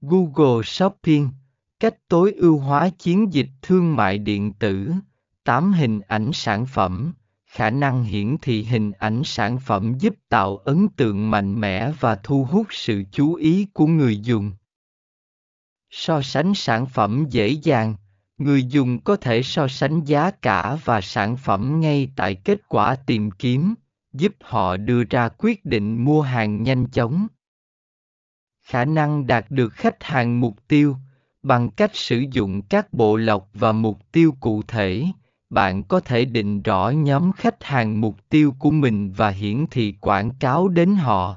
Google Shopping, cách tối ưu hóa chiến dịch thương mại điện tử, 8 hình ảnh sản phẩm, khả năng hiển thị hình ảnh sản phẩm giúp tạo ấn tượng mạnh mẽ và thu hút sự chú ý của người dùng. So sánh sản phẩm dễ dàng, người dùng có thể so sánh giá cả và sản phẩm ngay tại kết quả tìm kiếm, giúp họ đưa ra quyết định mua hàng nhanh chóng khả năng đạt được khách hàng mục tiêu bằng cách sử dụng các bộ lọc và mục tiêu cụ thể. Bạn có thể định rõ nhóm khách hàng mục tiêu của mình và hiển thị quảng cáo đến họ.